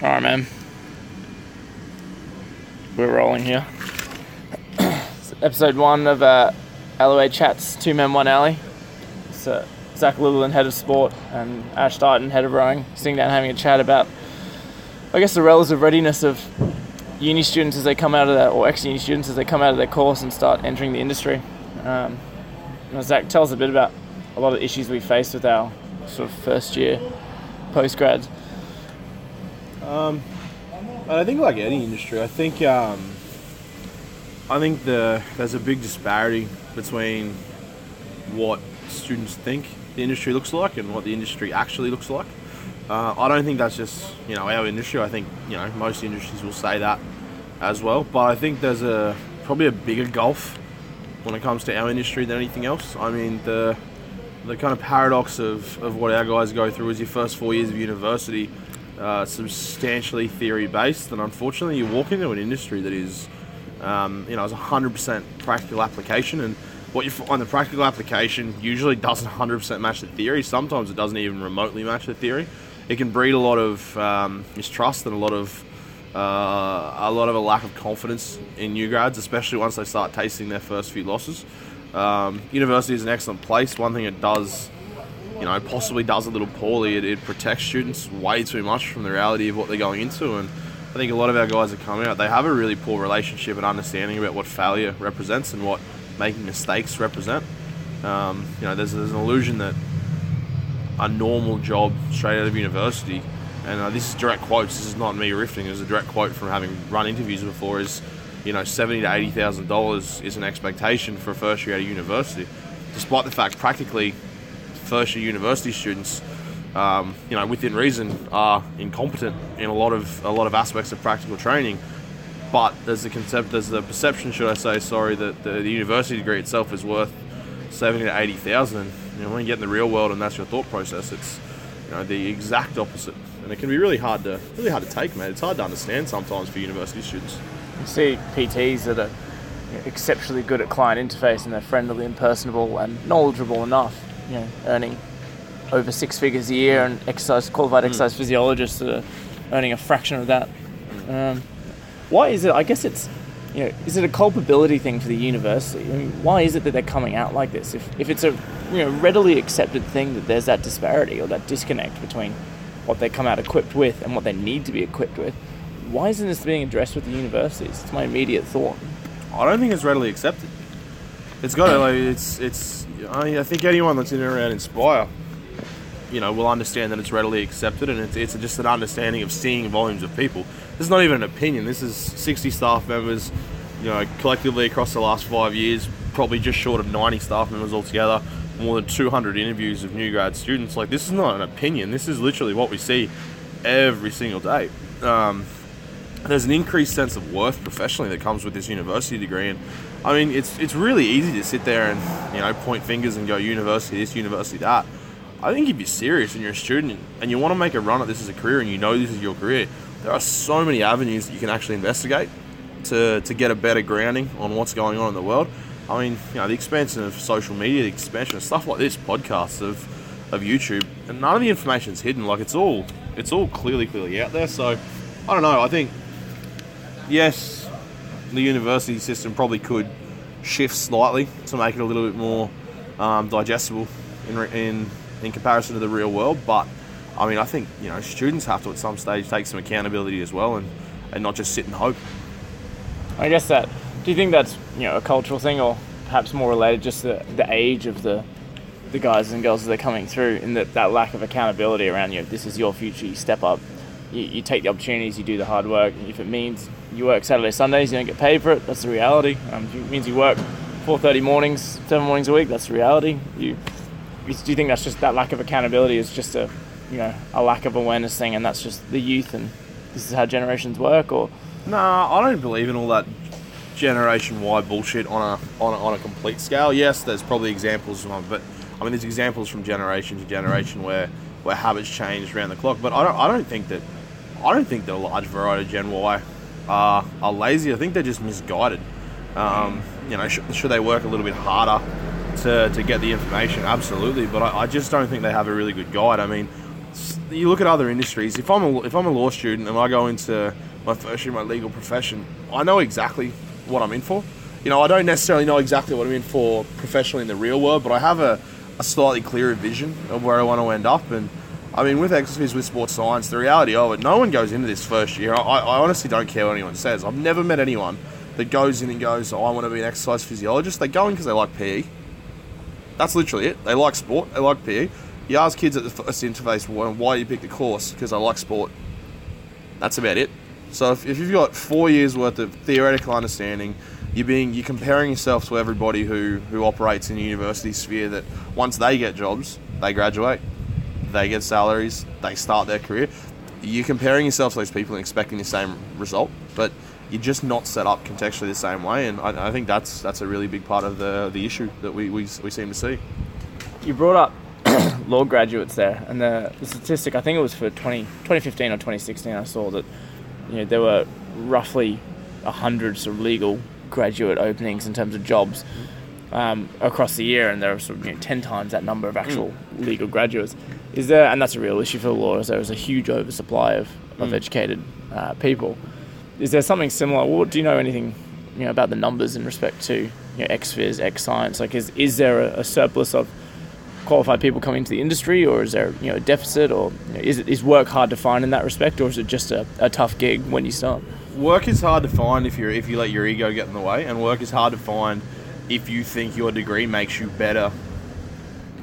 All right, man. We're rolling here. Episode one of uh, LOA Chats, Two Men, One Alley. It's uh, Zach Litherland, head of sport, and Ash Dighton, head of rowing, sitting down having a chat about, I guess, the relative readiness of uni students as they come out of that, or ex uni students as they come out of their course and start entering the industry. Um, Zach, tell us a bit about a lot of the issues we face with our sort of first year post grads. Um, I think like any industry, I think um, I think the there's a big disparity between what students think the industry looks like and what the industry actually looks like. Uh, I don't think that's just you know our industry. I think you know most industries will say that as well. But I think there's a probably a bigger gulf when it comes to our industry than anything else. I mean the the kind of paradox of, of what our guys go through is your first four years of university uh, substantially theory based, and unfortunately, you walk into an industry that is, um, you know, is 100% practical application. And what you find the practical application usually doesn't 100% match the theory. Sometimes it doesn't even remotely match the theory. It can breed a lot of um, mistrust and a lot of uh, a lot of a lack of confidence in new grads, especially once they start tasting their first few losses. Um, university is an excellent place. One thing it does you know, possibly does a little poorly. It, it, protects students way too much from the reality of what they're going into. And I think a lot of our guys that come out, they have a really poor relationship and understanding about what failure represents and what making mistakes represent. Um, you know, there's, there's an illusion that a normal job straight out of university, and uh, this is direct quotes. This is not me riffing. It's a direct quote from having run interviews before. Is you know, seventy to eighty thousand dollars is an expectation for a first year out of university, despite the fact practically first year university students, um, you know, within reason, are incompetent in a lot of a lot of aspects of practical training. But there's the concept, there's the perception, should I say, sorry, that the, the university degree itself is worth seventy to eighty thousand. You know, when you get in the real world and that's your thought process, it's you know the exact opposite, and it can be really hard to really hard to take, mate. It's hard to understand sometimes for university students. You see PTs that are exceptionally good at client interface and they're friendly and personable and knowledgeable enough you know, earning over six figures a year, and exercise qualified mm. exercise physiologists are earning a fraction of that. Um, why is it? I guess it's you know, is it a culpability thing for the university? I mean, why is it that they're coming out like this? If, if it's a you know readily accepted thing that there's that disparity or that disconnect between what they come out equipped with and what they need to be equipped with, why isn't this being addressed with the universities? It's my immediate thought. I don't think it's readily accepted. It's got to like it's it's I, I think anyone that's in and around Inspire, you know, will understand that it's readily accepted, and it's, it's just an understanding of seeing volumes of people. This is not even an opinion. This is 60 staff members, you know, collectively across the last five years, probably just short of 90 staff members altogether. More than 200 interviews of new grad students. Like this is not an opinion. This is literally what we see every single day. Um, there's an increased sense of worth professionally that comes with this university degree, and I mean, it's it's really easy to sit there and you know point fingers and go university this, university that. I think if you're serious and you're a student and you want to make a run at this as a career and you know this is your career, there are so many avenues that you can actually investigate to, to get a better grounding on what's going on in the world. I mean, you know, the expansion of social media, the expansion of stuff like this, podcasts of of YouTube, and none of the information is hidden. Like it's all it's all clearly clearly out there. So I don't know. I think yes, the university system probably could shift slightly to make it a little bit more um, digestible in, in in comparison to the real world. But I mean, I think you know students have to at some stage take some accountability as well, and and not just sit and hope. I guess that. Do you think that's you know a cultural thing, or perhaps more related just the the age of the the guys and girls that are coming through, and that that lack of accountability around you. This is your future. You step up. You, you take the opportunities. You do the hard work. If it means you work Saturday, Sundays, you don't get paid for it. That's the reality. Um, it means you work 4:30 mornings, seven mornings a week. That's the reality. You, you, do you think that's just that lack of accountability is just a, you know, a lack of awareness thing, and that's just the youth, and this is how generations work, or? Nah, I don't believe in all that generation-wide bullshit on a on a, on a complete scale. Yes, there's probably examples, of but I mean, there's examples from generation to generation where where habits change around the clock. But I don't I don't think that I don't think that a large variety of Gen Y are, are lazy. I think they're just misguided. Um, you know, should, should, they work a little bit harder to, to get the information? Absolutely, but I, I, just don't think they have a really good guide. I mean, you look at other industries. If I'm a, if I'm a law student and I go into my first year my legal profession, I know exactly what I'm in for. You know, I don't necessarily know exactly what I'm in for professionally in the real world, but I have a, a slightly clearer vision of where I want to end up. And I mean, with exercise, with sports science, the reality of it, no one goes into this first year. I, I honestly don't care what anyone says. I've never met anyone that goes in and goes, oh, I want to be an exercise physiologist. They go in because they like PE. That's literally it. They like sport. They like PE. You ask kids at the first interface why, why you pick the course because I like sport. That's about it. So if, if you've got four years worth of theoretical understanding, you're being you're comparing yourself to everybody who who operates in the university sphere. That once they get jobs, they graduate, they get salaries, they start their career. You're comparing yourself to those people and expecting the same result, but you're just not set up contextually the same way. And I, I think that's that's a really big part of the the issue that we, we, we seem to see. You brought up law graduates there, and the, the statistic I think it was for 20, 2015 or 2016. I saw that you know there were roughly hundred sort of legal graduate openings in terms of jobs um, across the year, and there are sort of you know, ten times that number of actual mm. legal graduates. Is there, and that's a real issue for the law, is there is a huge oversupply of, of mm. educated uh, people. Is there something similar? Do you know anything you know, about the numbers in respect to you know, ex-phys, ex-science? Like, is, is there a, a surplus of qualified people coming into the industry, or is there you know a deficit, or you know, is it, is work hard to find in that respect, or is it just a, a tough gig when you start? Work is hard to find if you if you let your ego get in the way, and work is hard to find if you think your degree makes you better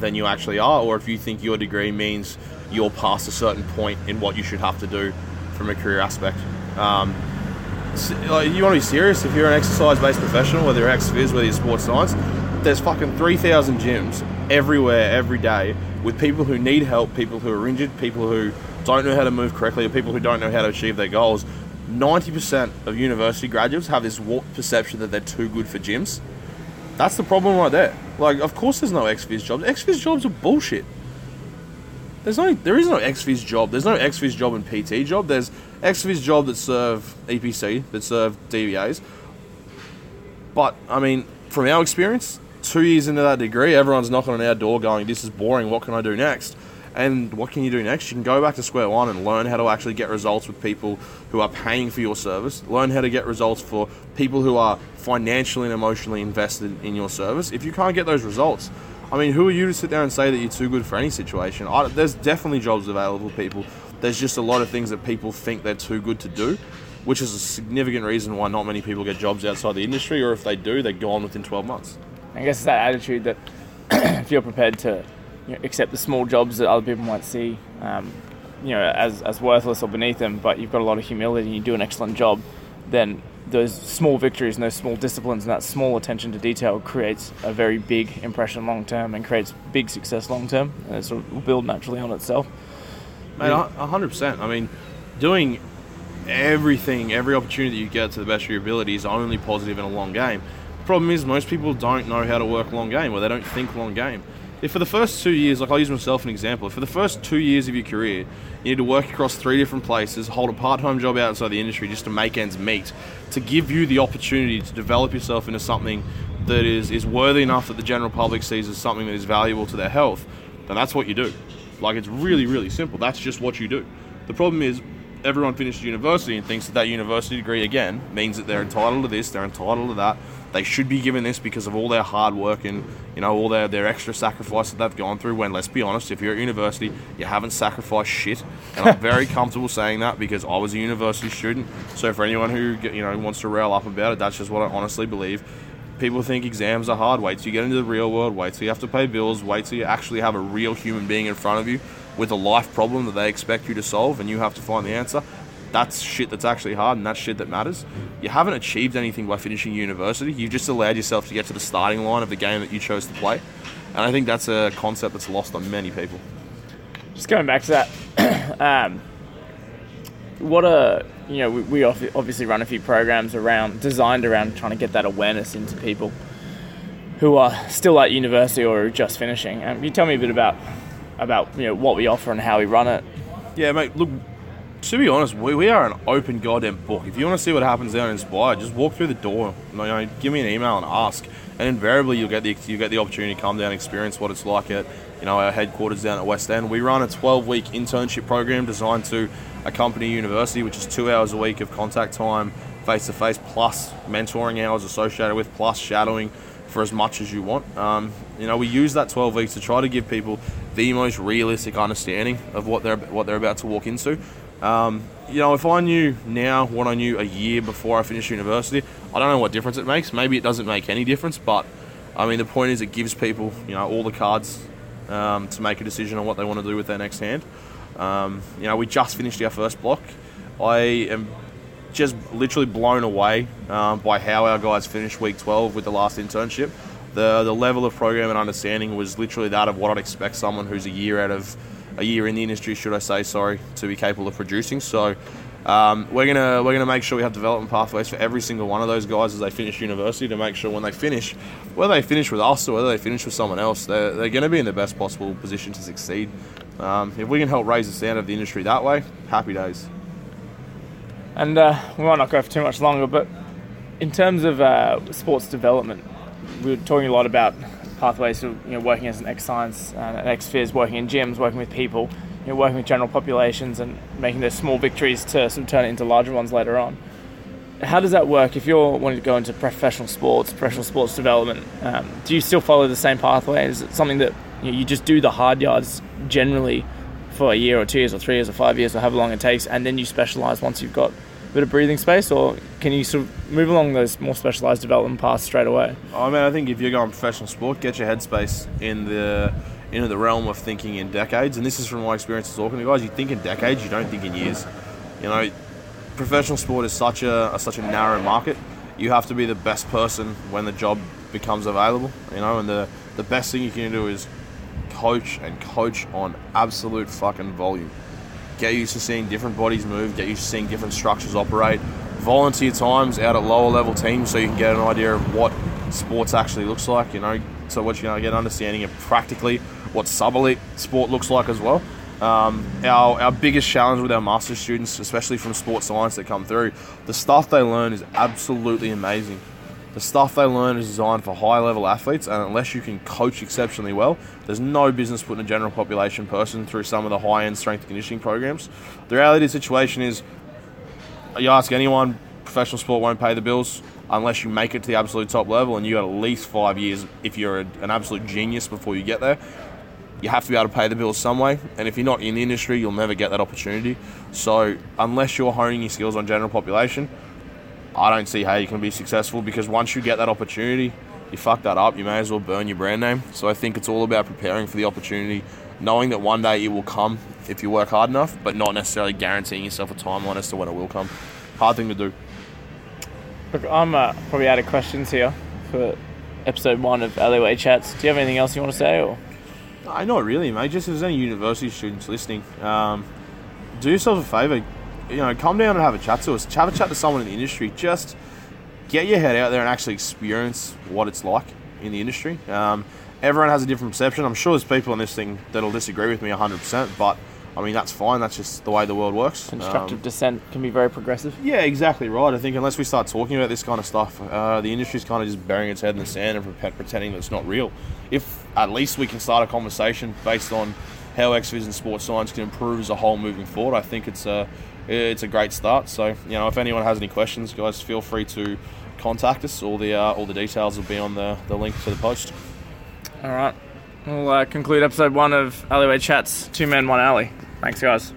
than you actually are, or if you think your degree means you're past a certain point in what you should have to do from a career aspect. Um, like, you want to be serious if you're an exercise-based professional, whether you're ex-phys, whether you're sports science. There's fucking 3,000 gyms everywhere, every day, with people who need help, people who are injured, people who don't know how to move correctly, or people who don't know how to achieve their goals. 90% of university graduates have this warped perception that they're too good for gyms. That's the problem right there. Like, of course, there's no ex-phys jobs. Ex-phys jobs are bullshit. There's no, there is no ex-phys job. There's no ex-phys job and PT job. There's ex-phys job that serve EPC, that serve DVAs. But I mean, from our experience, two years into that degree, everyone's knocking on our door, going, "This is boring. What can I do next?" And what can you do next? You can go back to square one and learn how to actually get results with people who are paying for your service. Learn how to get results for people who are financially and emotionally invested in your service. If you can't get those results, I mean, who are you to sit there and say that you're too good for any situation? I, there's definitely jobs available to people. There's just a lot of things that people think they're too good to do, which is a significant reason why not many people get jobs outside the industry, or if they do, they're gone within 12 months. I guess it's that attitude that if you're prepared to you know, accept the small jobs that other people might see, um, you know, as, as worthless or beneath them, but you've got a lot of humility and you do an excellent job, then those small victories and those small disciplines and that small attention to detail creates a very big impression long term and creates big success long term. And it sort of will build naturally on itself. Mate, hundred percent. I mean, doing everything, every opportunity you get to the best of your ability is only positive in a long game. Problem is most people don't know how to work long game, or they don't think long game if for the first two years, like I'll use myself an example, if for the first two years of your career, you need to work across three different places, hold a part time job outside the industry just to make ends meet, to give you the opportunity to develop yourself into something that is, is worthy enough that the general public sees as something that is valuable to their health, then that's what you do. Like it's really, really simple. That's just what you do. The problem is, everyone finishes university and thinks that that university degree again means that they're entitled to this, they're entitled to that, they should be given this because of all their hard work and you know all their, their extra sacrifice that they've gone through. When let's be honest, if you're at university, you haven't sacrificed shit, and I'm very comfortable saying that because I was a university student. So for anyone who you know wants to rail up about it, that's just what I honestly believe. People think exams are hard. Wait till you get into the real world. Wait till you have to pay bills. Wait till you actually have a real human being in front of you with a life problem that they expect you to solve, and you have to find the answer that's shit that's actually hard and that's shit that matters. You haven't achieved anything by finishing university. You've just allowed yourself to get to the starting line of the game that you chose to play. And I think that's a concept that's lost on many people. Just going back to that, um, what a you know we, we obviously run a few programs around designed around trying to get that awareness into people who are still at university or just finishing. Um, you tell me a bit about about you know what we offer and how we run it. Yeah, mate. Look, to be honest, we, we are an open goddamn book. If you want to see what happens down in Inspire, just walk through the door. You know, give me an email and ask, and invariably you'll get the you get the opportunity to come down and experience what it's like at you know, our headquarters down at West End. We run a 12 week internship program designed to accompany university, which is two hours a week of contact time, face to face, plus mentoring hours associated with, plus shadowing for as much as you want. Um, you know, we use that 12 weeks to try to give people the most realistic understanding of what they're what they're about to walk into. Um, you know, if I knew now what I knew a year before I finished university, I don't know what difference it makes. Maybe it doesn't make any difference, but I mean, the point is it gives people, you know, all the cards um, to make a decision on what they want to do with their next hand. Um, you know, we just finished our first block. I am just literally blown away um, by how our guys finished week 12 with the last internship. The, the level of program and understanding was literally that of what I'd expect someone who's a year out of a year in the industry, should I say, sorry, to be capable of producing. So um, we're gonna we're gonna make sure we have development pathways for every single one of those guys as they finish university to make sure when they finish, whether they finish with us or whether they finish with someone else, they're, they're going to be in the best possible position to succeed. Um, if we can help raise the standard of the industry that way, happy days. And uh, we might not go for too much longer, but in terms of uh, sports development, we were talking a lot about pathways to you know, working as an ex science and an ex phys, working in gyms, working with people, you know, working with general populations, and making those small victories to of turn it into larger ones later on. How does that work if you're wanting to go into professional sports, professional sports development? Um, do you still follow the same pathway? Is it something that you, know, you just do the hard yards generally for a year or two years or three years or five years or however long it takes, and then you specialize once you've got a bit of breathing space, or can you sort of move along those more specialized development paths straight away? Oh, I mean, I think if you're going professional sport, get your headspace in the into the realm of thinking in decades, and this is from my experience talking to guys. You think in decades, you don't think in years. You know, professional sport is such a, a such a narrow market. You have to be the best person when the job becomes available. You know, and the the best thing you can do is coach and coach on absolute fucking volume. Get used to seeing different bodies move. Get used to seeing different structures operate. Volunteer times out at lower level teams so you can get an idea of what sports actually looks like. You know, so what you know, get an understanding of practically what sub elite sport looks like as well. Um, our, our biggest challenge with our master's students, especially from sports science that come through, the stuff they learn is absolutely amazing. The stuff they learn is designed for high level athletes, and unless you can coach exceptionally well, there's no business putting a general population person through some of the high end strength and conditioning programs. The reality of the situation is you ask anyone, professional sport won't pay the bills unless you make it to the absolute top level, and you got at least five years if you're a, an absolute genius before you get there. You have to be able to pay the bills some way, and if you're not in the industry, you'll never get that opportunity. So, unless you're honing your skills on general population, I don't see how you can be successful because once you get that opportunity, you fuck that up, you may as well burn your brand name. So I think it's all about preparing for the opportunity, knowing that one day it will come if you work hard enough, but not necessarily guaranteeing yourself a timeline as to when it will come. Hard thing to do. Look, I'm uh, probably out of questions here for episode one of Alleyway Chats. Do you have anything else you want to say? Or? I not really, mate. Just as any university students listening, um, do yourself a favour. You know, come down and have a chat to us. Have a chat to someone in the industry. Just get your head out there and actually experience what it's like in the industry. Um, everyone has a different perception. I'm sure there's people on this thing that'll disagree with me 100%, but I mean, that's fine. That's just the way the world works. Constructive um, dissent can be very progressive. Yeah, exactly right. I think unless we start talking about this kind of stuff, uh, the industry's kind of just burying its head in the sand and pretending that it's not real. If at least we can start a conversation based on how XPhys and sports science can improve as a whole moving forward, I think it's a it's a great start. So you know, if anyone has any questions, guys, feel free to contact us. All the uh, all the details will be on the, the link to the post. All right. We'll uh, conclude episode one of Alleyway Chats. Two men, one alley. Thanks, guys.